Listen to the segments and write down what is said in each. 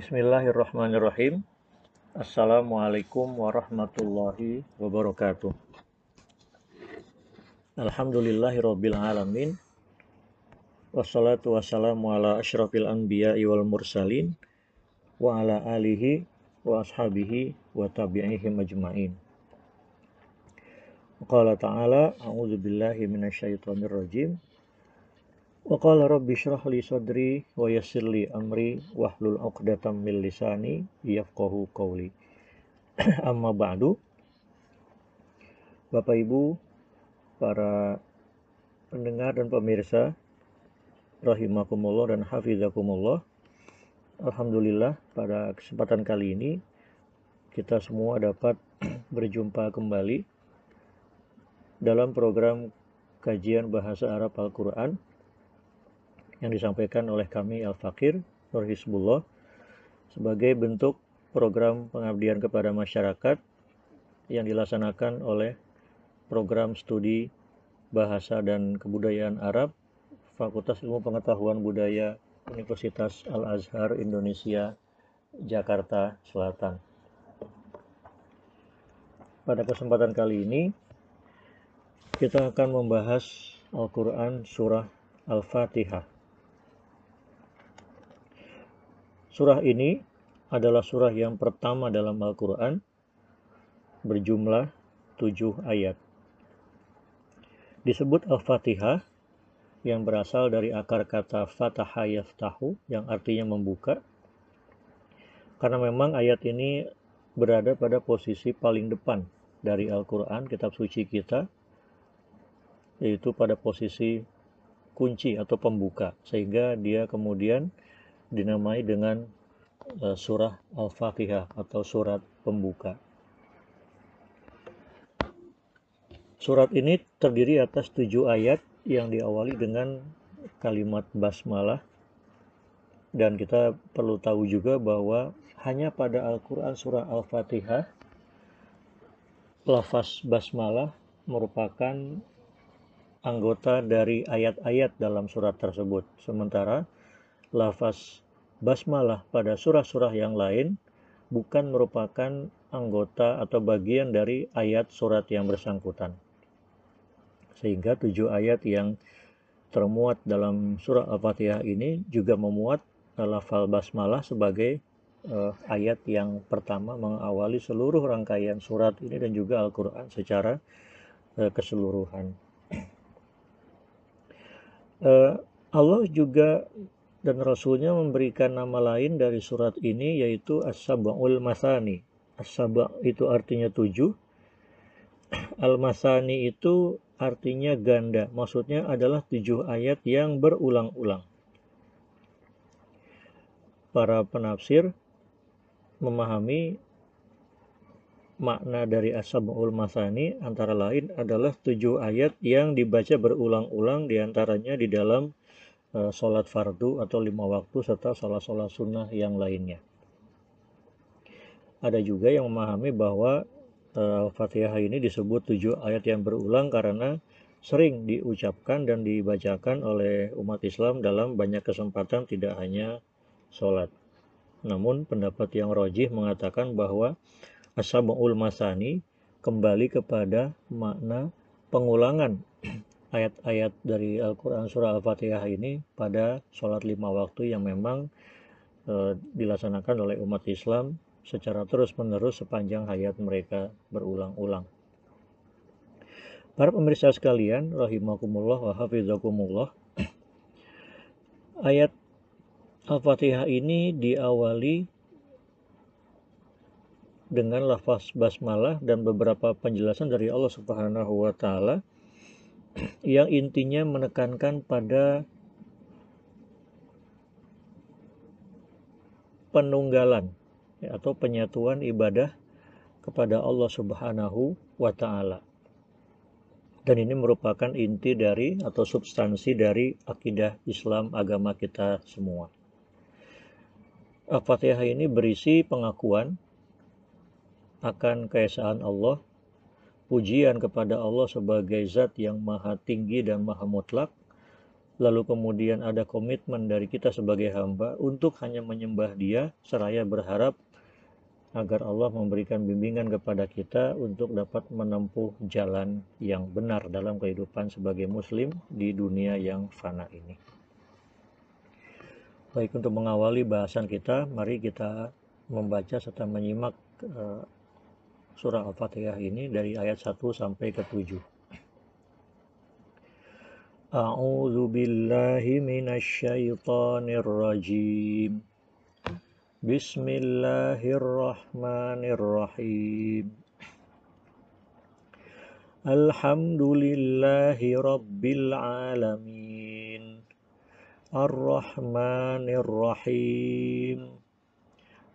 Bismillahirrahmanirrahim. Assalamualaikum warahmatullahi wabarakatuh. Alhamdulillahirabbil alamin. Wassalatu wassalamu ala asyrafil anbiya'i wal mursalin wa ala alihi wa ashabihi wa tabi'ihim ajma'in. Qala ta'ala a'udzu billahi minasyaitonir rajim. Wa qala rabbi shrah li sadri wa yassir li amri wahlul 'uqdatam min lisani yafqahu qawli. Amma ba'du. Bapak Ibu, para pendengar dan pemirsa rahimakumullah dan hafizakumullah. Alhamdulillah pada kesempatan kali ini kita semua dapat berjumpa kembali dalam program kajian bahasa Arab Al-Quran yang disampaikan oleh kami Al-Fakir Nur Hizbullah sebagai bentuk program pengabdian kepada masyarakat yang dilaksanakan oleh program studi Bahasa dan Kebudayaan Arab Fakultas Ilmu Pengetahuan Budaya Universitas Al-Azhar Indonesia Jakarta Selatan. Pada kesempatan kali ini kita akan membahas Al-Quran Surah Al-Fatihah. Surah ini adalah surah yang pertama dalam Al-Quran berjumlah tujuh ayat. Disebut Al-Fatihah yang berasal dari akar kata fataha yaftahu yang artinya membuka. Karena memang ayat ini berada pada posisi paling depan dari Al-Quran, kitab suci kita, yaitu pada posisi kunci atau pembuka, sehingga dia kemudian dinamai dengan uh, surah Al-Fatihah atau surat pembuka. Surat ini terdiri atas tujuh ayat yang diawali dengan kalimat basmalah dan kita perlu tahu juga bahwa hanya pada Al-Quran surah Al-Fatihah lafaz basmalah merupakan anggota dari ayat-ayat dalam surat tersebut. Sementara lafaz basmalah pada surah-surah yang lain bukan merupakan anggota atau bagian dari ayat surat yang bersangkutan. Sehingga tujuh ayat yang termuat dalam surah Al-Fatihah ini juga memuat lafal basmalah sebagai uh, ayat yang pertama mengawali seluruh rangkaian surat ini dan juga Al-Quran secara uh, keseluruhan. Uh, Allah juga dan Rasulnya memberikan nama lain dari surat ini yaitu As-Sab'ul Masani. As-Sab' itu artinya tujuh. Al-Masani itu artinya ganda. Maksudnya adalah tujuh ayat yang berulang-ulang. Para penafsir memahami makna dari As-Sab'ul Masani antara lain adalah tujuh ayat yang dibaca berulang-ulang di antaranya di dalam sholat fardu atau lima waktu serta sholat-sholat sunnah yang lainnya. Ada juga yang memahami bahwa uh, Al-Fatihah ini disebut tujuh ayat yang berulang karena sering diucapkan dan dibacakan oleh umat Islam dalam banyak kesempatan tidak hanya sholat. Namun pendapat yang rojih mengatakan bahwa Asabul Masani kembali kepada makna pengulangan ayat-ayat dari Al-Quran Surah Al-Fatihah ini pada sholat lima waktu yang memang e, dilaksanakan oleh umat Islam secara terus-menerus sepanjang hayat mereka berulang-ulang. Para pemirsa sekalian, rahimakumullah wa hafizakumullah, ayat Al-Fatihah ini diawali dengan lafaz basmalah dan beberapa penjelasan dari Allah Subhanahu wa taala yang intinya menekankan pada penunggalan ya, atau penyatuan ibadah kepada Allah Subhanahu wa taala. Dan ini merupakan inti dari atau substansi dari akidah Islam agama kita semua. Al-Fatihah ini berisi pengakuan akan keesaan Allah pujian kepada Allah sebagai zat yang maha tinggi dan maha mutlak lalu kemudian ada komitmen dari kita sebagai hamba untuk hanya menyembah Dia, seraya berharap agar Allah memberikan bimbingan kepada kita untuk dapat menempuh jalan yang benar dalam kehidupan sebagai Muslim di dunia yang fana ini. Baik, untuk mengawali bahasan kita, mari kita membaca serta menyimak uh, surah Al-Fatihah ini dari ayat 1 sampai ke 7. A'udzu billahi minasyaitonir rajim. Bismillahirrahmanirrahim. Alhamdulillahi rabbil alamin. Ar-Rahmanir-Rahim.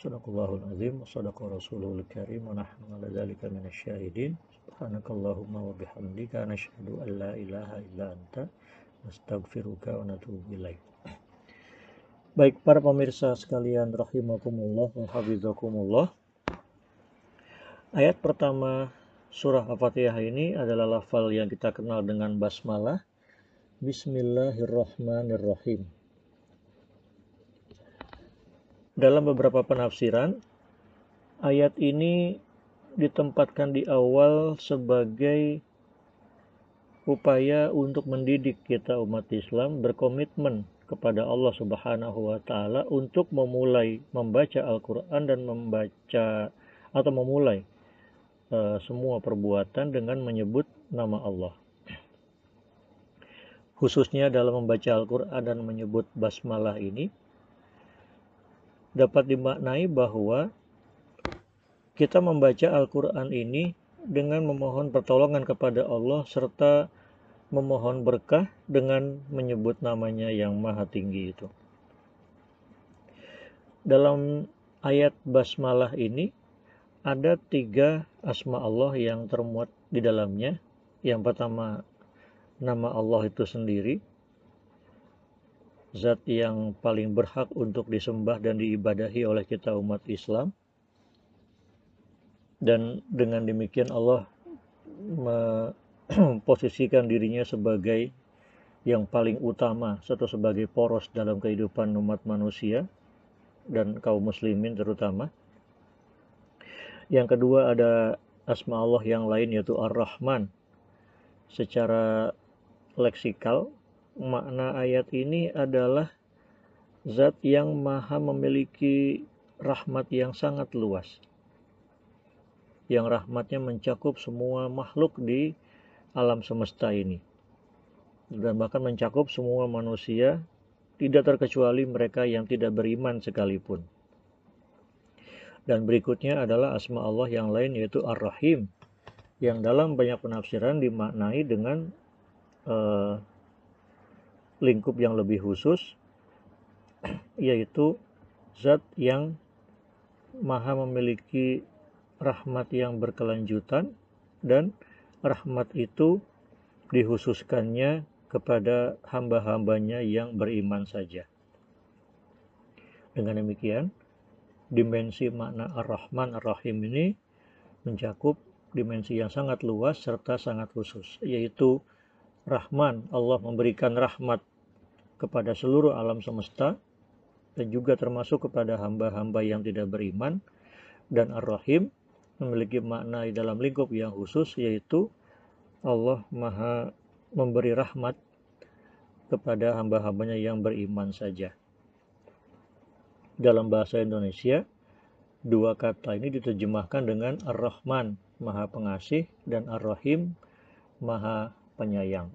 rasulul karim wa nahnu ala dzalika minasyahidin. Subhanakallahumma wa bihamdika nashhadu an la ilaha illa anta nastaghfiruka wa natubu ilaik. Baik para pemirsa sekalian rahimakumullah wa hafizakumullah. Ayat pertama surah Al-Fatihah ini adalah lafal yang kita kenal dengan basmalah. Bismillahirrahmanirrahim. Dalam beberapa penafsiran, ayat ini ditempatkan di awal sebagai upaya untuk mendidik kita umat Islam berkomitmen kepada Allah Subhanahu wa taala untuk memulai membaca Al-Qur'an dan membaca atau memulai uh, semua perbuatan dengan menyebut nama Allah. Khususnya dalam membaca Al-Qur'an dan menyebut basmalah ini dapat dimaknai bahwa kita membaca Al-Quran ini dengan memohon pertolongan kepada Allah serta memohon berkah dengan menyebut namanya yang maha tinggi itu. Dalam ayat basmalah ini ada tiga asma Allah yang termuat di dalamnya. Yang pertama nama Allah itu sendiri, zat yang paling berhak untuk disembah dan diibadahi oleh kita umat Islam. Dan dengan demikian Allah memposisikan dirinya sebagai yang paling utama atau sebagai poros dalam kehidupan umat manusia dan kaum muslimin terutama. Yang kedua ada asma Allah yang lain yaitu Ar-Rahman. Secara leksikal makna ayat ini adalah zat yang maha memiliki rahmat yang sangat luas. Yang rahmatnya mencakup semua makhluk di alam semesta ini. Dan bahkan mencakup semua manusia, tidak terkecuali mereka yang tidak beriman sekalipun. Dan berikutnya adalah asma Allah yang lain yaitu Ar-Rahim. Yang dalam banyak penafsiran dimaknai dengan uh, lingkup yang lebih khusus yaitu zat yang maha memiliki rahmat yang berkelanjutan dan rahmat itu dihususkannya kepada hamba-hambanya yang beriman saja. Dengan demikian, dimensi makna Ar-Rahman Ar-Rahim ini mencakup dimensi yang sangat luas serta sangat khusus, yaitu Rahman, Allah memberikan rahmat kepada seluruh alam semesta dan juga termasuk kepada hamba-hamba yang tidak beriman dan Ar-Rahim memiliki makna di dalam lingkup yang khusus yaitu Allah Maha memberi rahmat kepada hamba-hambanya yang beriman saja. Dalam bahasa Indonesia, dua kata ini diterjemahkan dengan Ar-Rahman, Maha Pengasih, dan Ar-Rahim, Maha Penyayang.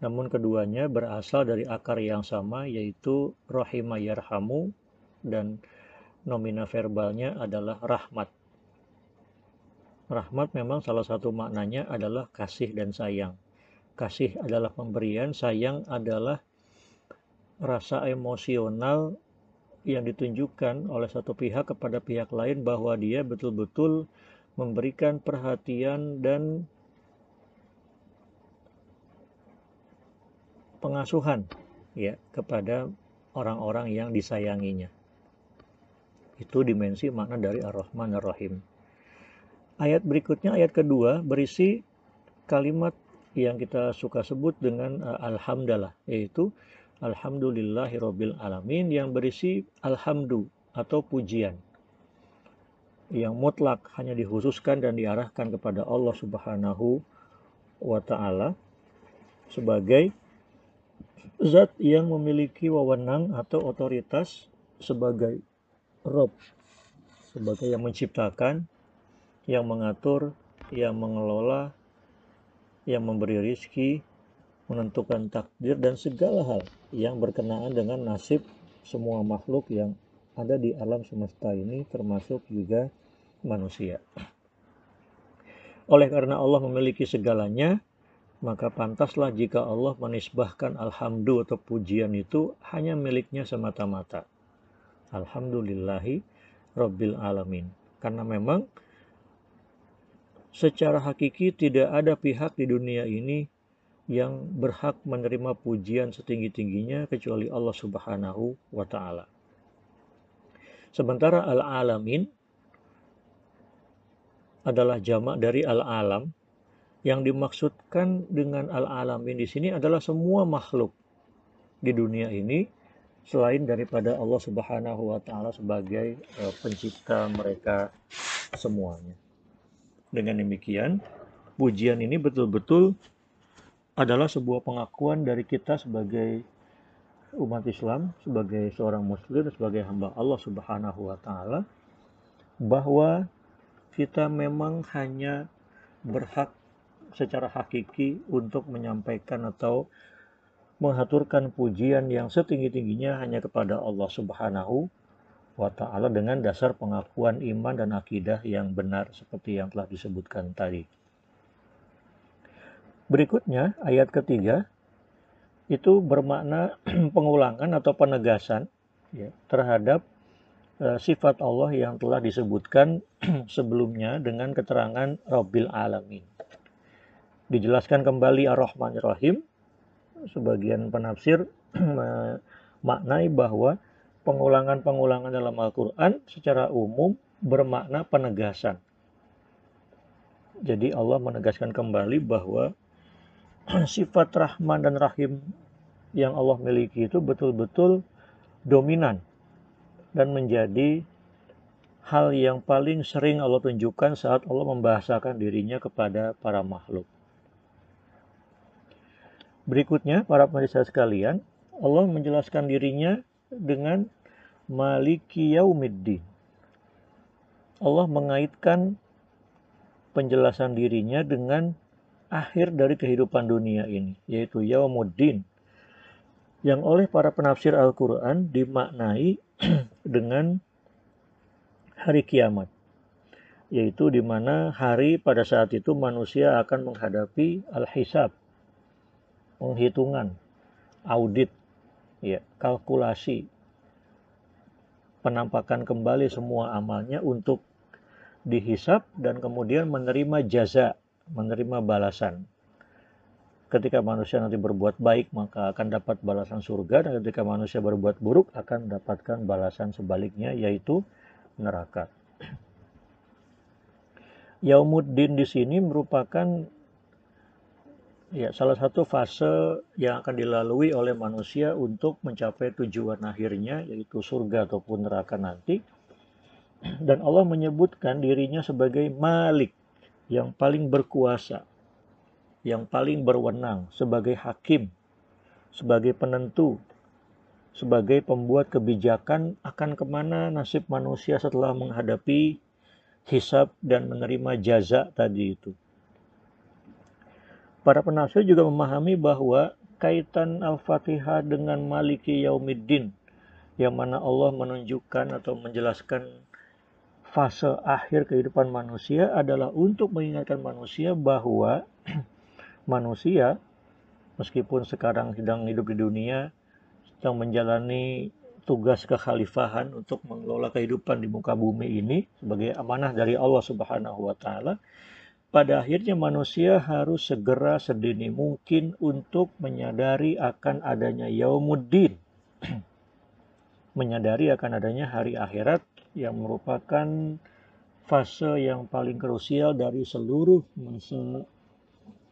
Namun keduanya berasal dari akar yang sama yaitu rahima yarhamu dan nomina verbalnya adalah rahmat. Rahmat memang salah satu maknanya adalah kasih dan sayang. kasih adalah pemberian, sayang adalah rasa emosional yang ditunjukkan oleh satu pihak kepada pihak lain bahwa dia betul-betul memberikan perhatian dan pengasuhan ya kepada orang-orang yang disayanginya. Itu dimensi makna dari Ar-Rahman Ar-Rahim. Ayat berikutnya, ayat kedua, berisi kalimat yang kita suka sebut dengan uh, Alhamdulillah, yaitu Alhamdulillahirabbil alamin yang berisi alhamdu atau pujian yang mutlak hanya dikhususkan dan diarahkan kepada Allah Subhanahu wa taala sebagai zat yang memiliki wewenang atau otoritas sebagai Rob sebagai yang menciptakan yang mengatur yang mengelola yang memberi rizki menentukan takdir dan segala hal yang berkenaan dengan nasib semua makhluk yang ada di alam semesta ini termasuk juga manusia. Oleh karena Allah memiliki segalanya, maka pantaslah jika Allah menisbahkan alhamdu atau pujian itu hanya miliknya semata-mata. Alhamdulillahi Rabbil Alamin. Karena memang secara hakiki tidak ada pihak di dunia ini yang berhak menerima pujian setinggi-tingginya kecuali Allah Subhanahu wa taala. Sementara al-alamin adalah jamak dari al-alam yang dimaksudkan dengan al-alamin di sini adalah semua makhluk di dunia ini selain daripada Allah Subhanahu wa taala sebagai uh, pencipta mereka semuanya. Dengan demikian, pujian ini betul-betul adalah sebuah pengakuan dari kita sebagai umat Islam, sebagai seorang muslim, sebagai hamba Allah Subhanahu wa taala bahwa kita memang hanya berhak secara hakiki untuk menyampaikan atau mengaturkan pujian yang setinggi-tingginya hanya kepada Allah Subhanahu wa taala dengan dasar pengakuan iman dan akidah yang benar seperti yang telah disebutkan tadi. Berikutnya, ayat ketiga, itu bermakna pengulangan atau penegasan ya, terhadap uh, sifat Allah yang telah disebutkan sebelumnya dengan keterangan Rabbil Alamin. Dijelaskan kembali Ar-Rahman Ar-Rahim, sebagian penafsir maknai bahwa pengulangan-pengulangan dalam Al-Quran secara umum bermakna penegasan. Jadi Allah menegaskan kembali bahwa sifat Rahman dan Rahim yang Allah miliki itu betul-betul dominan dan menjadi hal yang paling sering Allah tunjukkan saat Allah membahasakan dirinya kepada para makhluk. Berikutnya, para pemirsa sekalian, Allah menjelaskan dirinya dengan Maliki Yaumiddin. Allah mengaitkan penjelasan dirinya dengan akhir dari kehidupan dunia ini, yaitu Yaumuddin, yang oleh para penafsir Al-Quran dimaknai dengan hari kiamat, yaitu di mana hari pada saat itu manusia akan menghadapi al-hisab, penghitungan, audit, ya, kalkulasi, penampakan kembali semua amalnya untuk dihisap dan kemudian menerima jaza menerima balasan. Ketika manusia nanti berbuat baik, maka akan dapat balasan surga, dan ketika manusia berbuat buruk, akan mendapatkan balasan sebaliknya, yaitu neraka. Yaumuddin di sini merupakan ya salah satu fase yang akan dilalui oleh manusia untuk mencapai tujuan akhirnya yaitu surga ataupun neraka nanti dan Allah menyebutkan dirinya sebagai Malik yang paling berkuasa, yang paling berwenang sebagai hakim, sebagai penentu, sebagai pembuat kebijakan akan ke mana nasib manusia setelah menghadapi hisab dan menerima jaza tadi itu. Para penafsir juga memahami bahwa kaitan Al-Fatihah dengan Maliki Yaumiddin yang mana Allah menunjukkan atau menjelaskan fase akhir kehidupan manusia adalah untuk mengingatkan manusia bahwa manusia meskipun sekarang sedang hidup di dunia, sedang menjalani tugas kekhalifahan untuk mengelola kehidupan di muka bumi ini sebagai amanah dari Allah Subhanahu wa taala. Pada akhirnya manusia harus segera sedini mungkin untuk menyadari akan adanya yaumuddin. menyadari akan adanya hari akhirat yang merupakan fase yang paling krusial dari seluruh masa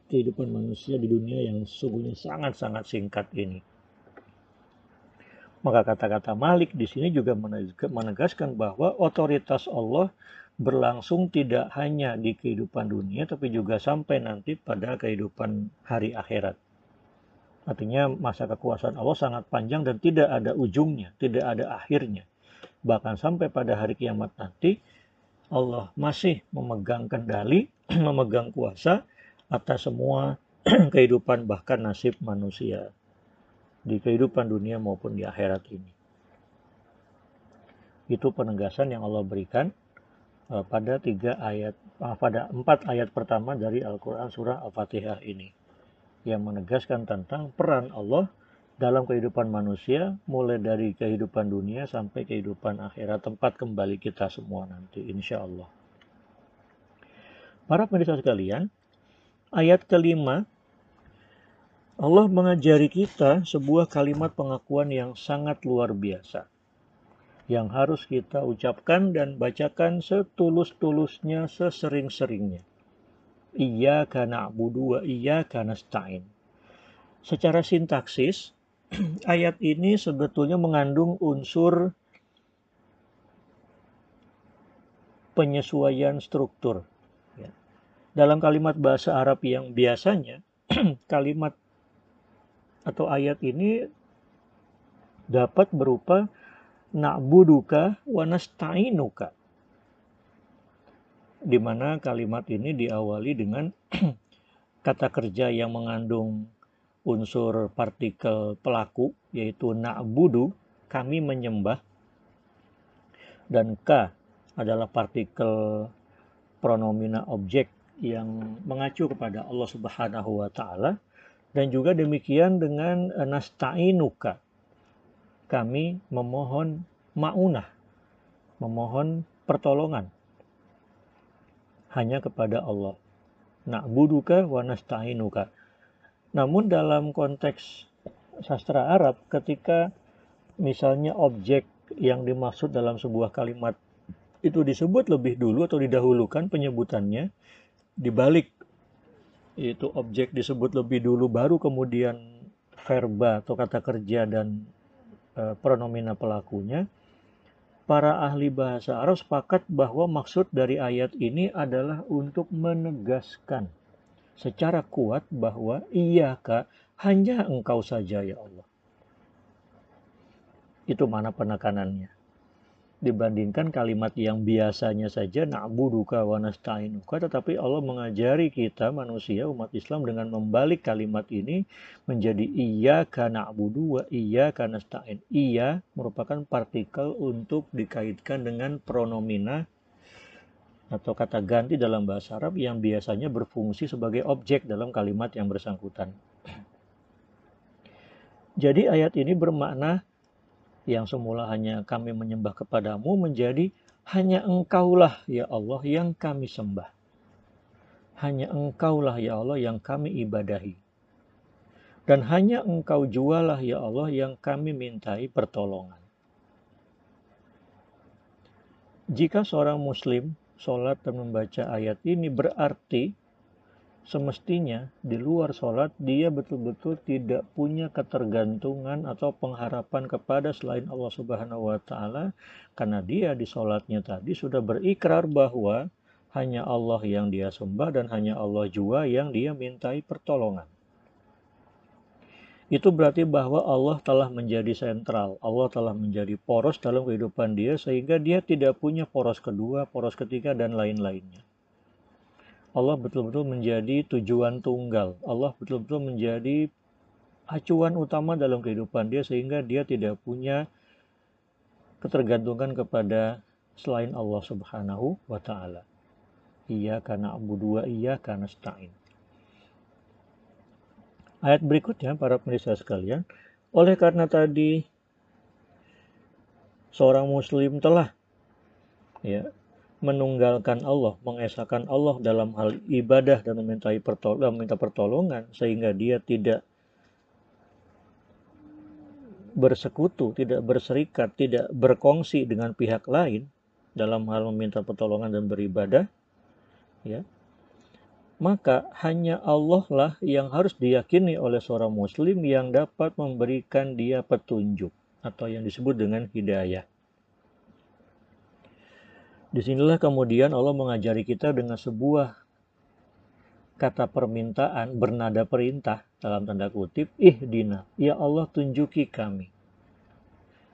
kehidupan manusia di dunia yang sungguhnya sangat-sangat singkat ini. Maka kata-kata Malik di sini juga menegaskan bahwa otoritas Allah berlangsung tidak hanya di kehidupan dunia tapi juga sampai nanti pada kehidupan hari akhirat. Artinya masa kekuasaan Allah sangat panjang dan tidak ada ujungnya, tidak ada akhirnya. Bahkan sampai pada hari kiamat nanti Allah masih memegang kendali, memegang kuasa atas semua kehidupan bahkan nasib manusia di kehidupan dunia maupun di akhirat ini. Itu penegasan yang Allah berikan pada tiga ayat, uh, pada empat ayat pertama dari Al-Quran surah Al-Fatihah ini, yang menegaskan tentang peran Allah dalam kehidupan manusia, mulai dari kehidupan dunia sampai kehidupan akhirat, tempat kembali kita semua nanti, insya Allah. Para pemirsa sekalian, ayat kelima, Allah mengajari kita sebuah kalimat pengakuan yang sangat luar biasa. Yang harus kita ucapkan dan bacakan setulus-tulusnya, sesering-seringnya. Iya karena budu wa iya karena stain. Secara sintaksis, ayat ini sebetulnya mengandung unsur penyesuaian struktur dalam kalimat bahasa Arab yang biasanya kalimat atau ayat ini dapat berupa na'buduka wa nasta'inuka. Di mana kalimat ini diawali dengan kata kerja yang mengandung unsur partikel pelaku yaitu na'budu kami menyembah. Dan ka adalah partikel pronomina objek yang mengacu kepada Allah Subhanahu wa taala. Dan juga demikian dengan nasta'inuka kami memohon maunah memohon pertolongan hanya kepada Allah. Na'buduka wa nasta'inuka. Namun dalam konteks sastra Arab ketika misalnya objek yang dimaksud dalam sebuah kalimat itu disebut lebih dulu atau didahulukan penyebutannya dibalik itu objek disebut lebih dulu baru kemudian verba atau kata kerja dan pronomina pelakunya para ahli bahasa Arab sepakat bahwa maksud dari ayat ini adalah untuk menegaskan secara kuat bahwa iya kak hanya engkau saja ya Allah. Itu mana penekanannya dibandingkan kalimat yang biasanya saja na'buduka wa nasta'inuka tetapi Allah mengajari kita manusia umat Islam dengan membalik kalimat ini menjadi iya na'budu wa iyyaka nasta'in. Iya merupakan partikel untuk dikaitkan dengan pronomina atau kata ganti dalam bahasa Arab yang biasanya berfungsi sebagai objek dalam kalimat yang bersangkutan. Jadi ayat ini bermakna yang semula hanya kami menyembah kepadamu menjadi hanya engkaulah ya Allah yang kami sembah. Hanya engkaulah ya Allah yang kami ibadahi. Dan hanya engkau jualah ya Allah yang kami mintai pertolongan. Jika seorang muslim sholat dan membaca ayat ini berarti semestinya di luar sholat dia betul-betul tidak punya ketergantungan atau pengharapan kepada selain Allah Subhanahu wa taala karena dia di sholatnya tadi sudah berikrar bahwa hanya Allah yang dia sembah dan hanya Allah jua yang dia mintai pertolongan. Itu berarti bahwa Allah telah menjadi sentral, Allah telah menjadi poros dalam kehidupan dia sehingga dia tidak punya poros kedua, poros ketiga dan lain-lainnya. Allah betul-betul menjadi tujuan tunggal. Allah betul-betul menjadi acuan utama dalam kehidupan dia sehingga dia tidak punya ketergantungan kepada selain Allah Subhanahu wa taala. Iya karena abu dua iya karena stain. Ayat berikutnya para pemirsa sekalian, oleh karena tadi seorang muslim telah ya menunggalkan Allah, mengesahkan Allah dalam hal ibadah dan meminta pertolongan, meminta pertolongan sehingga dia tidak bersekutu, tidak berserikat, tidak berkongsi dengan pihak lain dalam hal meminta pertolongan dan beribadah, ya, maka hanya Allah lah yang harus diyakini oleh seorang muslim yang dapat memberikan dia petunjuk atau yang disebut dengan hidayah. Di sinilah kemudian Allah mengajari kita dengan sebuah kata permintaan bernada perintah dalam tanda kutip, ihdina, ya Allah tunjuki kami.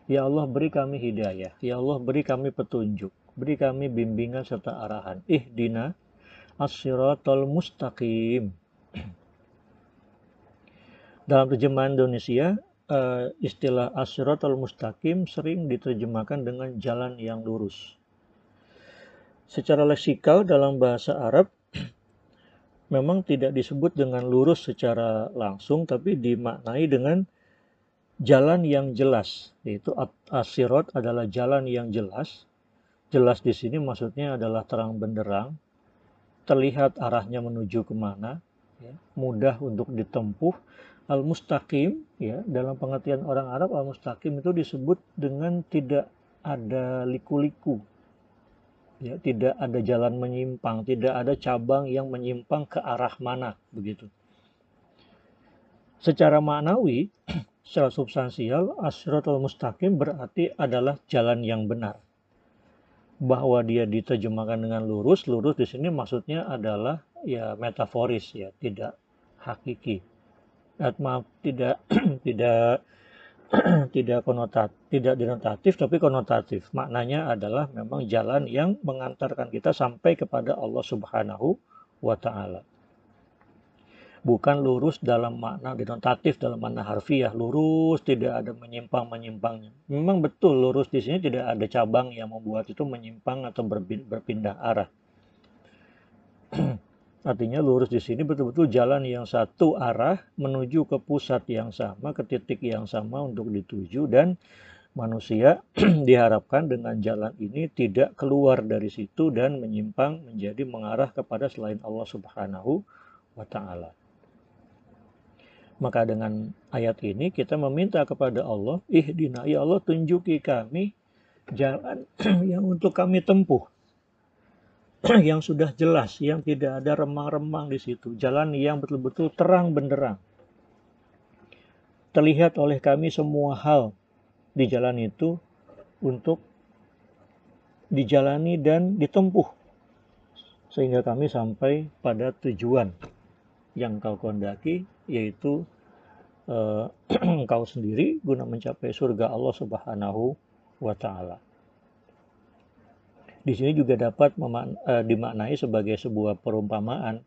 Ya Allah beri kami hidayah, ya Allah beri kami petunjuk, beri kami bimbingan serta arahan. Ihdina as-siratal mustaqim. Dalam terjemahan Indonesia, uh, istilah as-siratal mustaqim sering diterjemahkan dengan jalan yang lurus. Secara leksikal dalam bahasa Arab memang tidak disebut dengan lurus secara langsung tapi dimaknai dengan jalan yang jelas yaitu asirat adalah jalan yang jelas jelas di sini maksudnya adalah terang benderang terlihat arahnya menuju ke mana, ya, mudah untuk ditempuh. Al-mustaqim, ya, dalam pengertian orang Arab, al-mustaqim itu disebut dengan tidak ada liku-liku. Ya, tidak ada jalan menyimpang, tidak ada cabang yang menyimpang ke arah mana, begitu. Secara maknawi, secara substansial, asratul mustaqim berarti adalah jalan yang benar bahwa dia diterjemahkan dengan lurus, lurus di sini maksudnya adalah ya metaforis ya, tidak hakiki. Eh, maaf, tidak tidak tidak konotatif, tidak denotatif tapi konotatif. Maknanya adalah memang jalan yang mengantarkan kita sampai kepada Allah Subhanahu wa taala. Bukan lurus dalam makna denotatif dalam makna harfiah. Lurus tidak ada menyimpang menyimpangnya memang betul lurus di sini tidak ada cabang yang membuat itu menyimpang atau berpindah arah artinya lurus di sini betul-betul jalan yang satu arah menuju ke pusat yang sama ke titik yang sama untuk dituju dan manusia diharapkan dengan jalan ini tidak keluar dari situ dan menyimpang menjadi mengarah kepada selain Allah Subhanahu wa taala. Maka dengan ayat ini kita meminta kepada Allah, ihdina ya Allah tunjuki kami jalan yang untuk kami tempuh. yang sudah jelas, yang tidak ada remang-remang di situ. Jalan yang betul-betul terang benderang. Terlihat oleh kami semua hal di jalan itu untuk dijalani dan ditempuh sehingga kami sampai pada tujuan yang kau kondaki yaitu uh, engkau sendiri guna mencapai surga Allah Subhanahu wa taala. Di sini juga dapat uh, dimaknai sebagai sebuah perumpamaan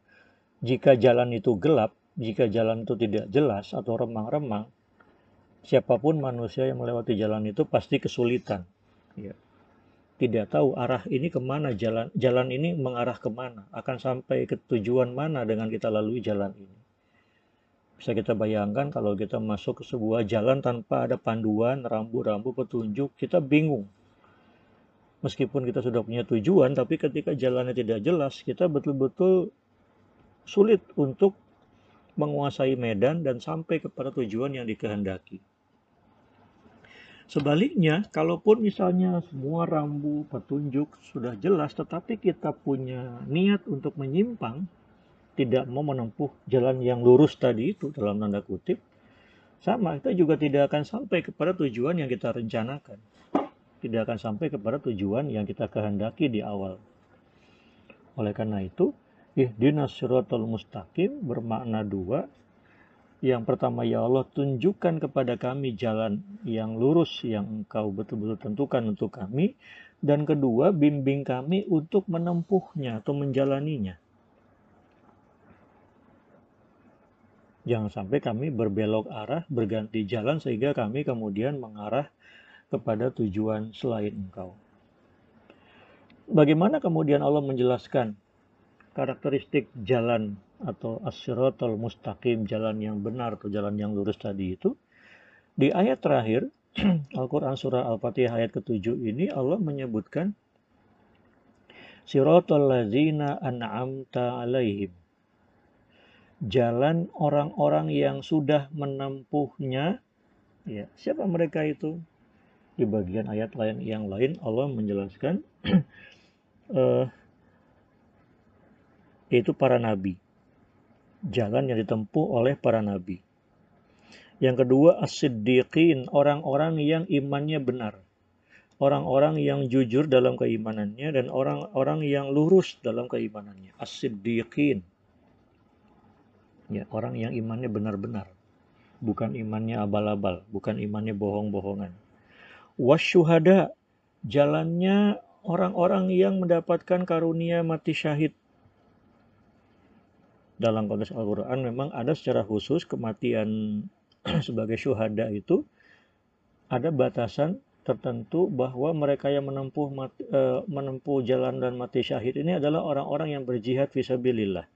jika jalan itu gelap, jika jalan itu tidak jelas atau remang-remang, siapa pun manusia yang melewati jalan itu pasti kesulitan. Ya. Tidak tahu arah ini ke mana jalan, jalan ini mengarah ke mana, akan sampai ke tujuan mana dengan kita lalui jalan ini. Bisa kita bayangkan kalau kita masuk ke sebuah jalan tanpa ada panduan, rambu-rambu, petunjuk, kita bingung. Meskipun kita sudah punya tujuan, tapi ketika jalannya tidak jelas, kita betul-betul sulit untuk menguasai medan dan sampai kepada tujuan yang dikehendaki. Sebaliknya, kalaupun misalnya semua rambu petunjuk sudah jelas, tetapi kita punya niat untuk menyimpang, tidak mau menempuh jalan yang lurus tadi itu dalam tanda kutip, sama kita juga tidak akan sampai kepada tujuan yang kita rencanakan. Tidak akan sampai kepada tujuan yang kita kehendaki di awal. Oleh karena itu, ihdinas siratal mustaqim bermakna dua. Yang pertama, ya Allah tunjukkan kepada kami jalan yang lurus yang engkau betul-betul tentukan untuk kami. Dan kedua, bimbing kami untuk menempuhnya atau menjalaninya. Jangan sampai kami berbelok arah, berganti jalan sehingga kami kemudian mengarah kepada tujuan selain engkau. Bagaimana kemudian Allah menjelaskan karakteristik jalan atau asyiratul mustaqim jalan yang benar atau jalan yang lurus tadi itu? Di ayat terakhir Al-Quran Surah Al-Fatihah ayat ketujuh ini Allah menyebutkan Siratul lazina an'amta alaihim. Jalan orang-orang yang sudah menempuhnya ya siapa mereka itu di bagian ayat lain yang lain Allah menjelaskan uh, yaitu para nabi. Jalan yang ditempuh oleh para nabi. Yang kedua as-siddiqin orang-orang yang imannya benar. Orang-orang yang jujur dalam keimanannya dan orang-orang yang lurus dalam keimanannya. As-siddiqin. Ya orang yang imannya benar-benar. Bukan imannya abal-abal bukan imannya bohong-bohongan wasyuhada jalannya orang-orang yang mendapatkan karunia mati syahid dalam konteks Al-Quran memang ada secara khusus kematian sebagai syuhada itu ada batasan tertentu bahwa mereka yang menempuh mati, uh, menempuh jalan dan mati syahid ini adalah orang-orang yang berjihad visabilillah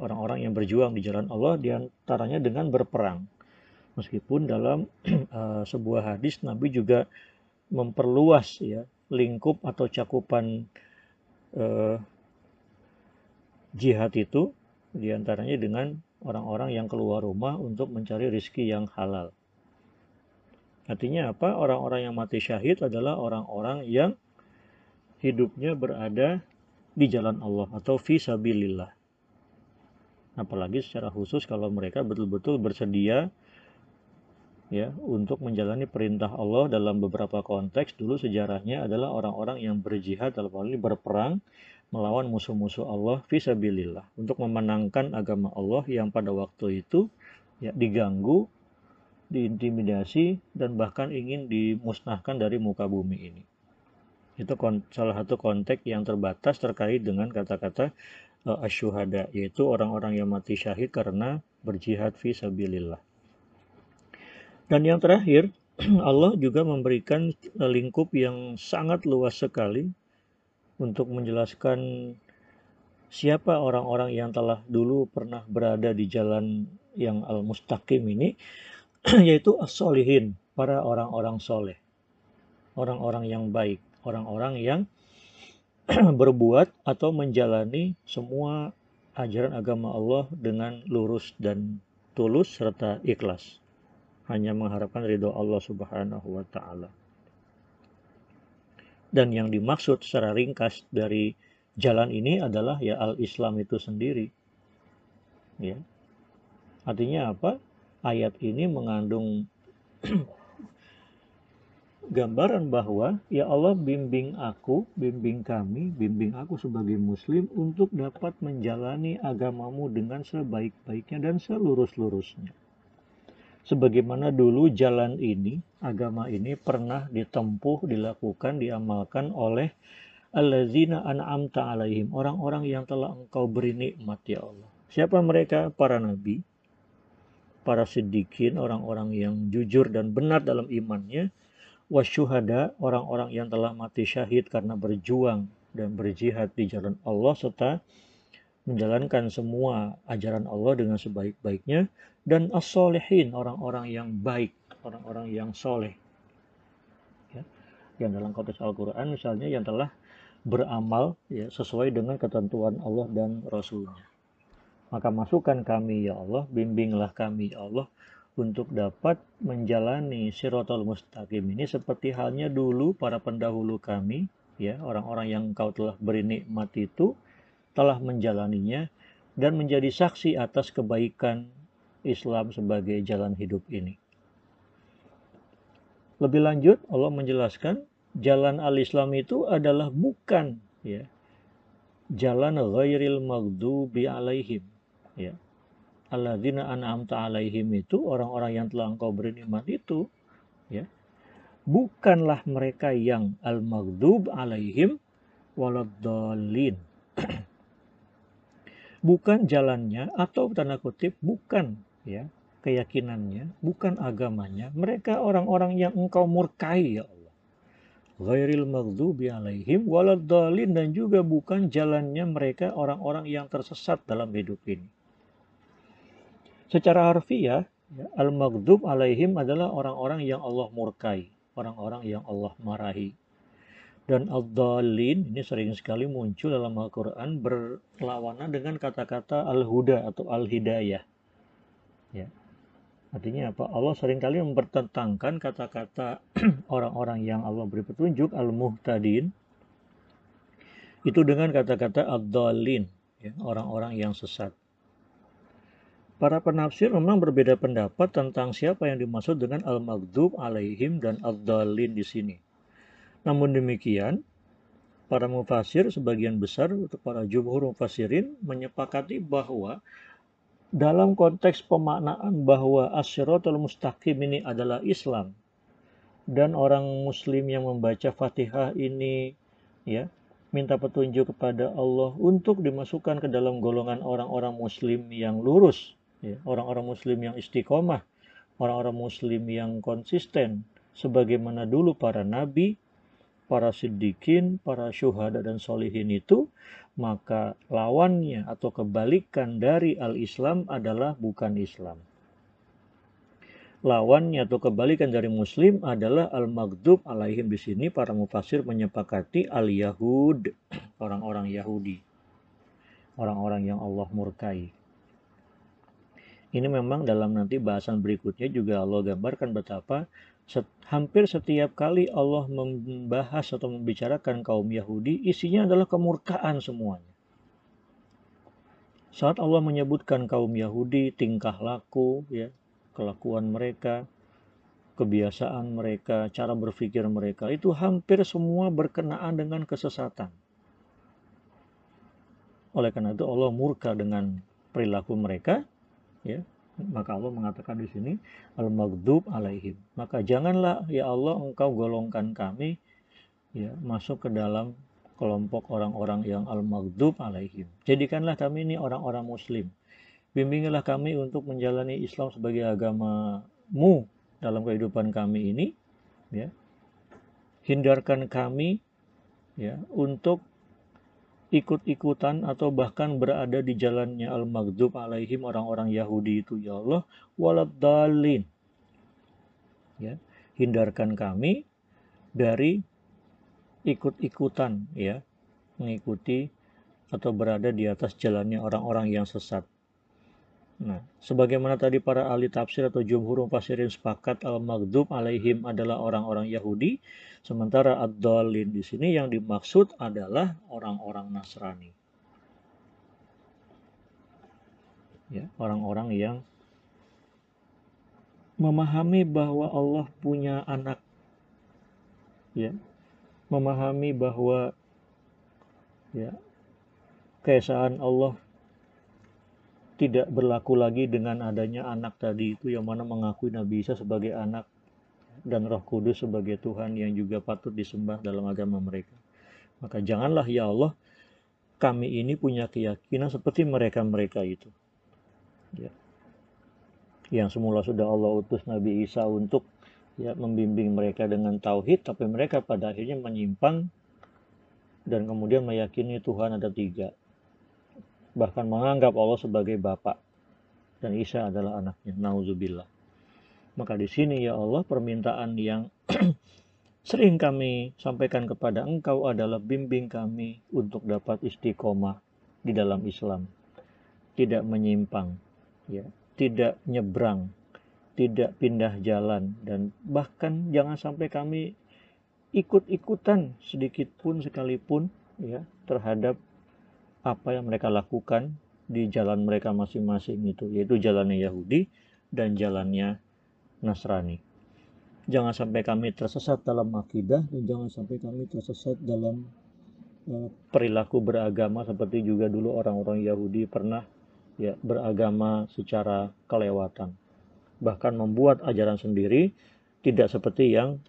orang-orang yang berjuang di jalan Allah di antaranya dengan berperang. Meskipun dalam uh, sebuah hadis Nabi juga memperluas ya lingkup atau cakupan uh, jihad itu di antaranya dengan orang-orang yang keluar rumah untuk mencari rizki yang halal. Artinya apa? Orang-orang yang mati syahid adalah orang-orang yang hidupnya berada di jalan Allah atau visabilillah apalagi secara khusus kalau mereka betul-betul bersedia ya untuk menjalani perintah Allah dalam beberapa konteks dulu sejarahnya adalah orang-orang yang berjihad dalam hal ini berperang melawan musuh-musuh Allah visabilillah untuk memenangkan agama Allah yang pada waktu itu ya diganggu, diintimidasi dan bahkan ingin dimusnahkan dari muka bumi ini. Itu salah satu konteks yang terbatas terkait dengan kata-kata uh, asyuhada yaitu orang-orang yang mati syahid karena berjihad fi sabilillah. Dan yang terakhir, Allah juga memberikan uh, lingkup yang sangat luas sekali untuk menjelaskan siapa orang-orang yang telah dulu pernah berada di jalan yang al-mustaqim ini yaitu as-solihin, para orang-orang soleh. Orang-orang yang baik, orang-orang yang berbuat atau menjalani semua ajaran agama Allah dengan lurus dan tulus serta ikhlas. Hanya mengharapkan ridho Allah Subhanahu wa taala. Dan yang dimaksud secara ringkas dari jalan ini adalah ya al-Islam itu sendiri. Ya. Artinya apa? Ayat ini mengandung gambaran bahwa ya Allah bimbing aku, bimbing kami, bimbing aku sebagai muslim untuk dapat menjalani agamamu dengan sebaik-baiknya dan selurus-lurusnya. Sebagaimana dulu jalan ini, agama ini pernah ditempuh, dilakukan, diamalkan oleh allazina an'amta alaihim, orang-orang yang telah engkau beri nikmat ya Allah. Siapa mereka? Para nabi, para siddiqin, orang-orang yang jujur dan benar dalam imannya, wasyuhada orang-orang yang telah mati syahid karena berjuang dan berjihad di jalan Allah serta menjalankan semua ajaran Allah dengan sebaik-baiknya dan as-solehin orang-orang yang baik, orang-orang yang soleh. Ya. Yang dalam konteks Al-Quran misalnya yang telah beramal ya, sesuai dengan ketentuan Allah dan Rasulnya. Maka masukkan kami ya Allah, bimbinglah kami ya Allah untuk dapat menjalani sirotol mustaqim ini seperti halnya dulu para pendahulu kami ya orang-orang yang kau telah beri nikmat itu telah menjalaninya dan menjadi saksi atas kebaikan Islam sebagai jalan hidup ini. Lebih lanjut Allah menjelaskan jalan al-Islam itu adalah bukan ya jalan ghairil maghdubi alaihim ya. Alladzina an'amta alaihim itu orang-orang yang telah engkau beri nikmat itu ya bukanlah mereka yang al-maghdub alaihim waladdallin. Bukan jalannya atau tanda kutip bukan ya keyakinannya bukan agamanya mereka orang-orang yang engkau murkai ya Allah ghairil maghdubi alaihim waladdallin dan juga bukan jalannya mereka orang-orang yang tersesat dalam hidup ini. Secara harfiah, ya, al-maghdub alaihim adalah orang-orang yang Allah murkai, orang-orang yang Allah marahi. Dan ad-dallin ini sering sekali muncul dalam Al-Qur'an berlawanan dengan kata-kata al-huda atau al-hidayah. Ya. Artinya apa? Allah sering kali mempertentangkan kata-kata orang-orang yang Allah beri petunjuk al-muhtadin itu dengan kata-kata ad-dallin, ya, orang-orang yang sesat. Para penafsir memang berbeda pendapat tentang siapa yang dimaksud dengan al-maghdub alaihim dan ad-dallin di sini. Namun demikian, para mufasir sebagian besar para jumhur mufasirin menyepakati bahwa dalam konteks pemaknaan bahwa asyiratul mustaqim ini adalah Islam dan orang muslim yang membaca Fatihah ini ya minta petunjuk kepada Allah untuk dimasukkan ke dalam golongan orang-orang muslim yang lurus ya orang-orang muslim yang istiqomah orang-orang muslim yang konsisten sebagaimana dulu para nabi para siddiqin, para syuhada dan solihin itu maka lawannya atau kebalikan dari al-Islam adalah bukan Islam. Lawannya atau kebalikan dari Muslim adalah al-maghdub alaihim di sini para mufasir menyepakati al-Yahud, orang-orang Yahudi. Orang-orang yang Allah murkai. Ini memang dalam nanti bahasan berikutnya juga Allah gambarkan betapa hampir setiap kali Allah membahas atau membicarakan kaum Yahudi, isinya adalah kemurkaan semuanya. Saat Allah menyebutkan kaum Yahudi, tingkah laku, ya, kelakuan mereka, kebiasaan mereka, cara berpikir mereka, itu hampir semua berkenaan dengan kesesatan. Oleh karena itu Allah murka dengan perilaku mereka, ya, maka Allah mengatakan di sini al-maghdub alaihim. Maka janganlah ya Allah engkau golongkan kami ya masuk ke dalam kelompok orang-orang yang al-maghdub alaihim. Jadikanlah kami ini orang-orang muslim. Bimbingilah kami untuk menjalani Islam sebagai agamamu dalam kehidupan kami ini ya. Hindarkan kami ya untuk ikut-ikutan atau bahkan berada di jalannya al-maghdub alaihim orang-orang Yahudi itu ya Allah waladhalin ya hindarkan kami dari ikut-ikutan ya mengikuti atau berada di atas jalannya orang-orang yang sesat Nah, sebagaimana tadi para ahli tafsir atau jumhur mufassirin sepakat al-maghdub alaihim adalah orang-orang Yahudi, sementara ad-dallin di sini yang dimaksud adalah orang-orang Nasrani. Ya, orang-orang yang memahami bahwa Allah punya anak. Ya. Memahami bahwa ya keesaan Allah tidak berlaku lagi dengan adanya anak tadi itu yang mana mengakui Nabi Isa sebagai anak dan Roh Kudus sebagai Tuhan yang juga patut disembah dalam agama mereka. Maka janganlah ya Allah kami ini punya keyakinan seperti mereka-mereka itu. Ya. Yang semula sudah Allah utus Nabi Isa untuk ya membimbing mereka dengan tauhid tapi mereka pada akhirnya menyimpang dan kemudian meyakini Tuhan ada tiga bahkan menganggap Allah sebagai bapak dan Isa adalah anaknya. Nauzubillah. Maka di sini ya Allah permintaan yang sering kami sampaikan kepada Engkau adalah bimbing kami untuk dapat istiqomah di dalam Islam. Tidak menyimpang, ya, tidak nyebrang, tidak pindah jalan dan bahkan jangan sampai kami ikut-ikutan sedikit pun sekalipun ya terhadap apa yang mereka lakukan di jalan mereka masing-masing itu, yaitu jalannya Yahudi dan jalannya Nasrani. Jangan sampai kami tersesat dalam akidah dan jangan sampai kami tersesat dalam uh, perilaku beragama seperti juga dulu orang-orang Yahudi pernah ya beragama secara kelewatan. Bahkan membuat ajaran sendiri tidak seperti yang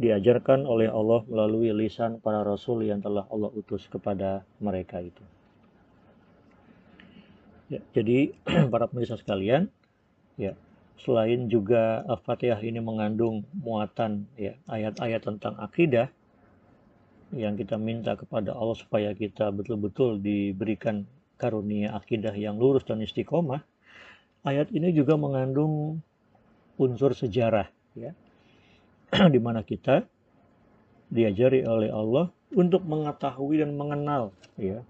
diajarkan oleh Allah melalui lisan para rasul yang telah Allah utus kepada mereka itu. Ya, jadi para pemirsa sekalian, ya selain juga Al-Fatihah ini mengandung muatan ya ayat-ayat tentang akidah, yang kita minta kepada Allah supaya kita betul-betul diberikan karunia akidah yang lurus dan istiqomah, ayat ini juga mengandung unsur sejarah ya. di mana kita diajari oleh Allah untuk mengetahui dan mengenal ya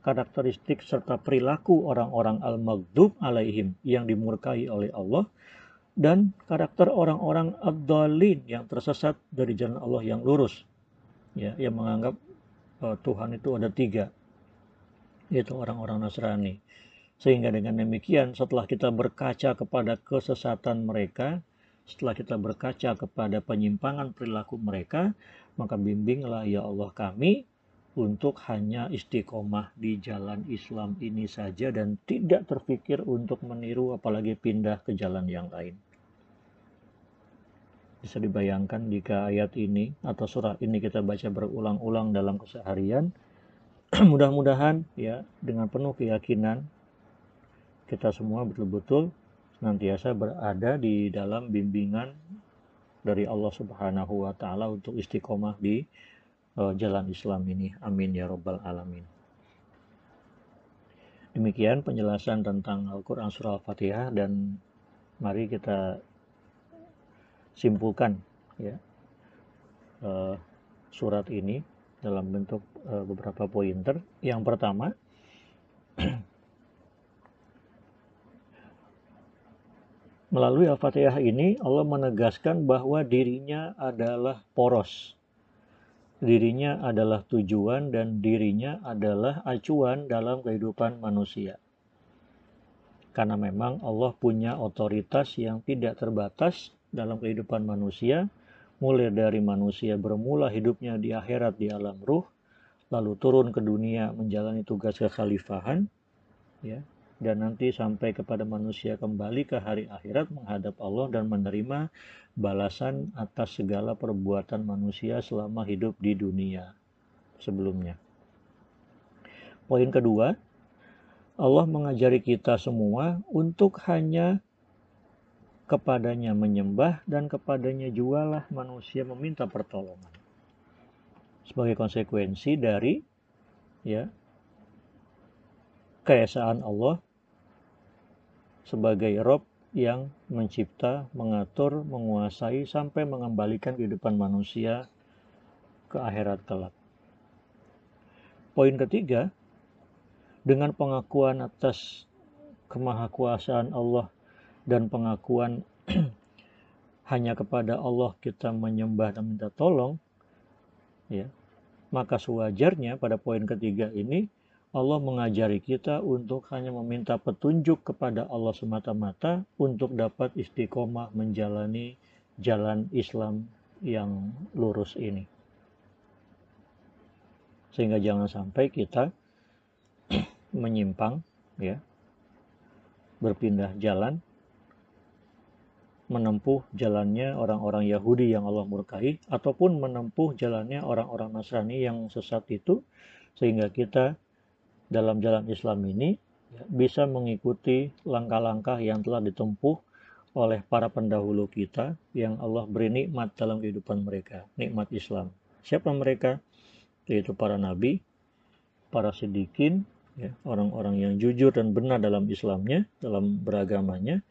karakteristik serta perilaku orang-orang al-maghdub alaihim yang dimurkai oleh Allah dan karakter orang-orang abdalin yang tersesat dari jalan Allah yang lurus. Ya yang menganggap uh, Tuhan itu ada tiga yaitu orang-orang Nasrani. Sehingga dengan demikian setelah kita berkaca kepada kesesatan mereka setelah kita berkaca kepada penyimpangan perilaku mereka maka bimbinglah ya Allah kami untuk hanya istiqomah di jalan Islam ini saja dan tidak terpikir untuk meniru apalagi pindah ke jalan yang lain. Bisa dibayangkan jika ayat ini atau surah ini kita baca berulang-ulang dalam keseharian, mudah-mudahan ya dengan penuh keyakinan kita semua betul-betul senantiasa berada di dalam bimbingan dari Allah Subhanahu wa taala untuk istiqomah di uh, jalan Islam ini. Amin ya Robbal 'Alamin. Demikian penjelasan tentang Al-Quran Surah Al-Fatihah dan mari kita simpulkan ya uh, surat ini dalam bentuk uh, beberapa pointer. Yang pertama, melalui Al-Fatihah ini Allah menegaskan bahwa dirinya adalah poros dirinya adalah tujuan dan dirinya adalah acuan dalam kehidupan manusia. Karena memang Allah punya otoritas yang tidak terbatas dalam kehidupan manusia, mulai dari manusia bermula hidupnya di akhirat di alam ruh, lalu turun ke dunia menjalani tugas kekhalifahan, ya, dan nanti sampai kepada manusia kembali ke hari akhirat menghadap Allah dan menerima balasan atas segala perbuatan manusia selama hidup di dunia sebelumnya. Poin kedua, Allah mengajari kita semua untuk hanya kepadanya menyembah dan kepadanya jualah manusia meminta pertolongan. Sebagai konsekuensi dari ya keesaan Allah sebagai Rob yang mencipta, mengatur, menguasai, sampai mengembalikan kehidupan manusia ke akhirat kelak. Poin ketiga, dengan pengakuan atas kemahakuasaan Allah dan pengakuan hanya kepada Allah kita menyembah dan minta tolong, ya, maka sewajarnya pada poin ketiga ini Allah mengajari kita untuk hanya meminta petunjuk kepada Allah semata-mata untuk dapat istiqomah menjalani jalan Islam yang lurus ini. Sehingga jangan sampai kita menyimpang ya. Berpindah jalan menempuh jalannya orang-orang Yahudi yang Allah murkai ataupun menempuh jalannya orang-orang Nasrani yang sesat itu sehingga kita dalam jalan Islam ini ya, bisa mengikuti langkah-langkah yang telah ditempuh oleh para pendahulu kita yang Allah beri nikmat dalam kehidupan mereka, nikmat Islam. Siapa mereka? Yaitu para nabi, para sidikin, ya, orang-orang yang jujur dan benar dalam Islamnya, dalam beragamanya,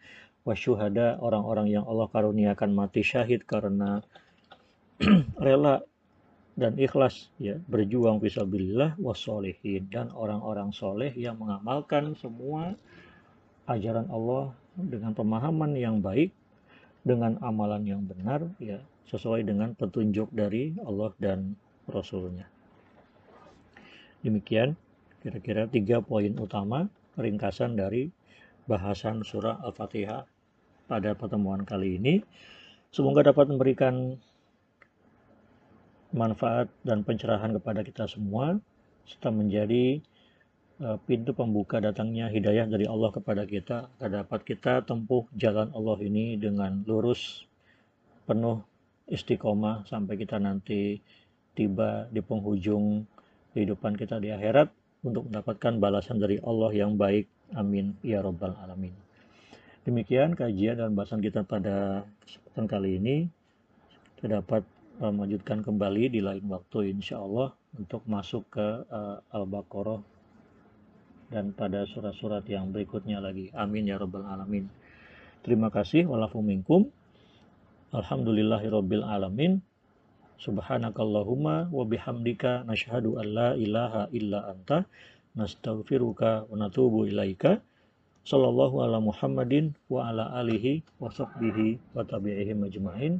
wasyuhada, orang-orang yang Allah karuniakan mati syahid karena rela dan ikhlas ya berjuang fisabilillah wasolehin dan orang-orang soleh yang mengamalkan semua ajaran Allah dengan pemahaman yang baik dengan amalan yang benar ya sesuai dengan petunjuk dari Allah dan Rasulnya. Demikian kira-kira tiga poin utama ringkasan dari bahasan surah Al-Fatihah pada pertemuan kali ini. Semoga dapat memberikan manfaat dan pencerahan kepada kita semua serta menjadi uh, pintu pembuka datangnya hidayah dari Allah kepada kita agar dapat kita tempuh jalan Allah ini dengan lurus penuh istiqomah sampai kita nanti tiba di penghujung kehidupan kita di akhirat untuk mendapatkan balasan dari Allah yang baik. Amin. Ya robbal alamin. Demikian kajian dan bahasan kita pada kesempatan kali ini. Terdapat uh, melanjutkan kembali di lain waktu insya Allah untuk masuk ke uh, Al-Baqarah dan pada surat-surat yang berikutnya lagi. Amin ya rabbal alamin. Terima kasih walafu minkum. Alamin. Subhanakallahumma wa bihamdika nashhadu an la ilaha illa anta nastaghfiruka wa natubu ilaika. Sallallahu ala Muhammadin wa ala alihi wa sahbihi wa tabi'ihi majma'in.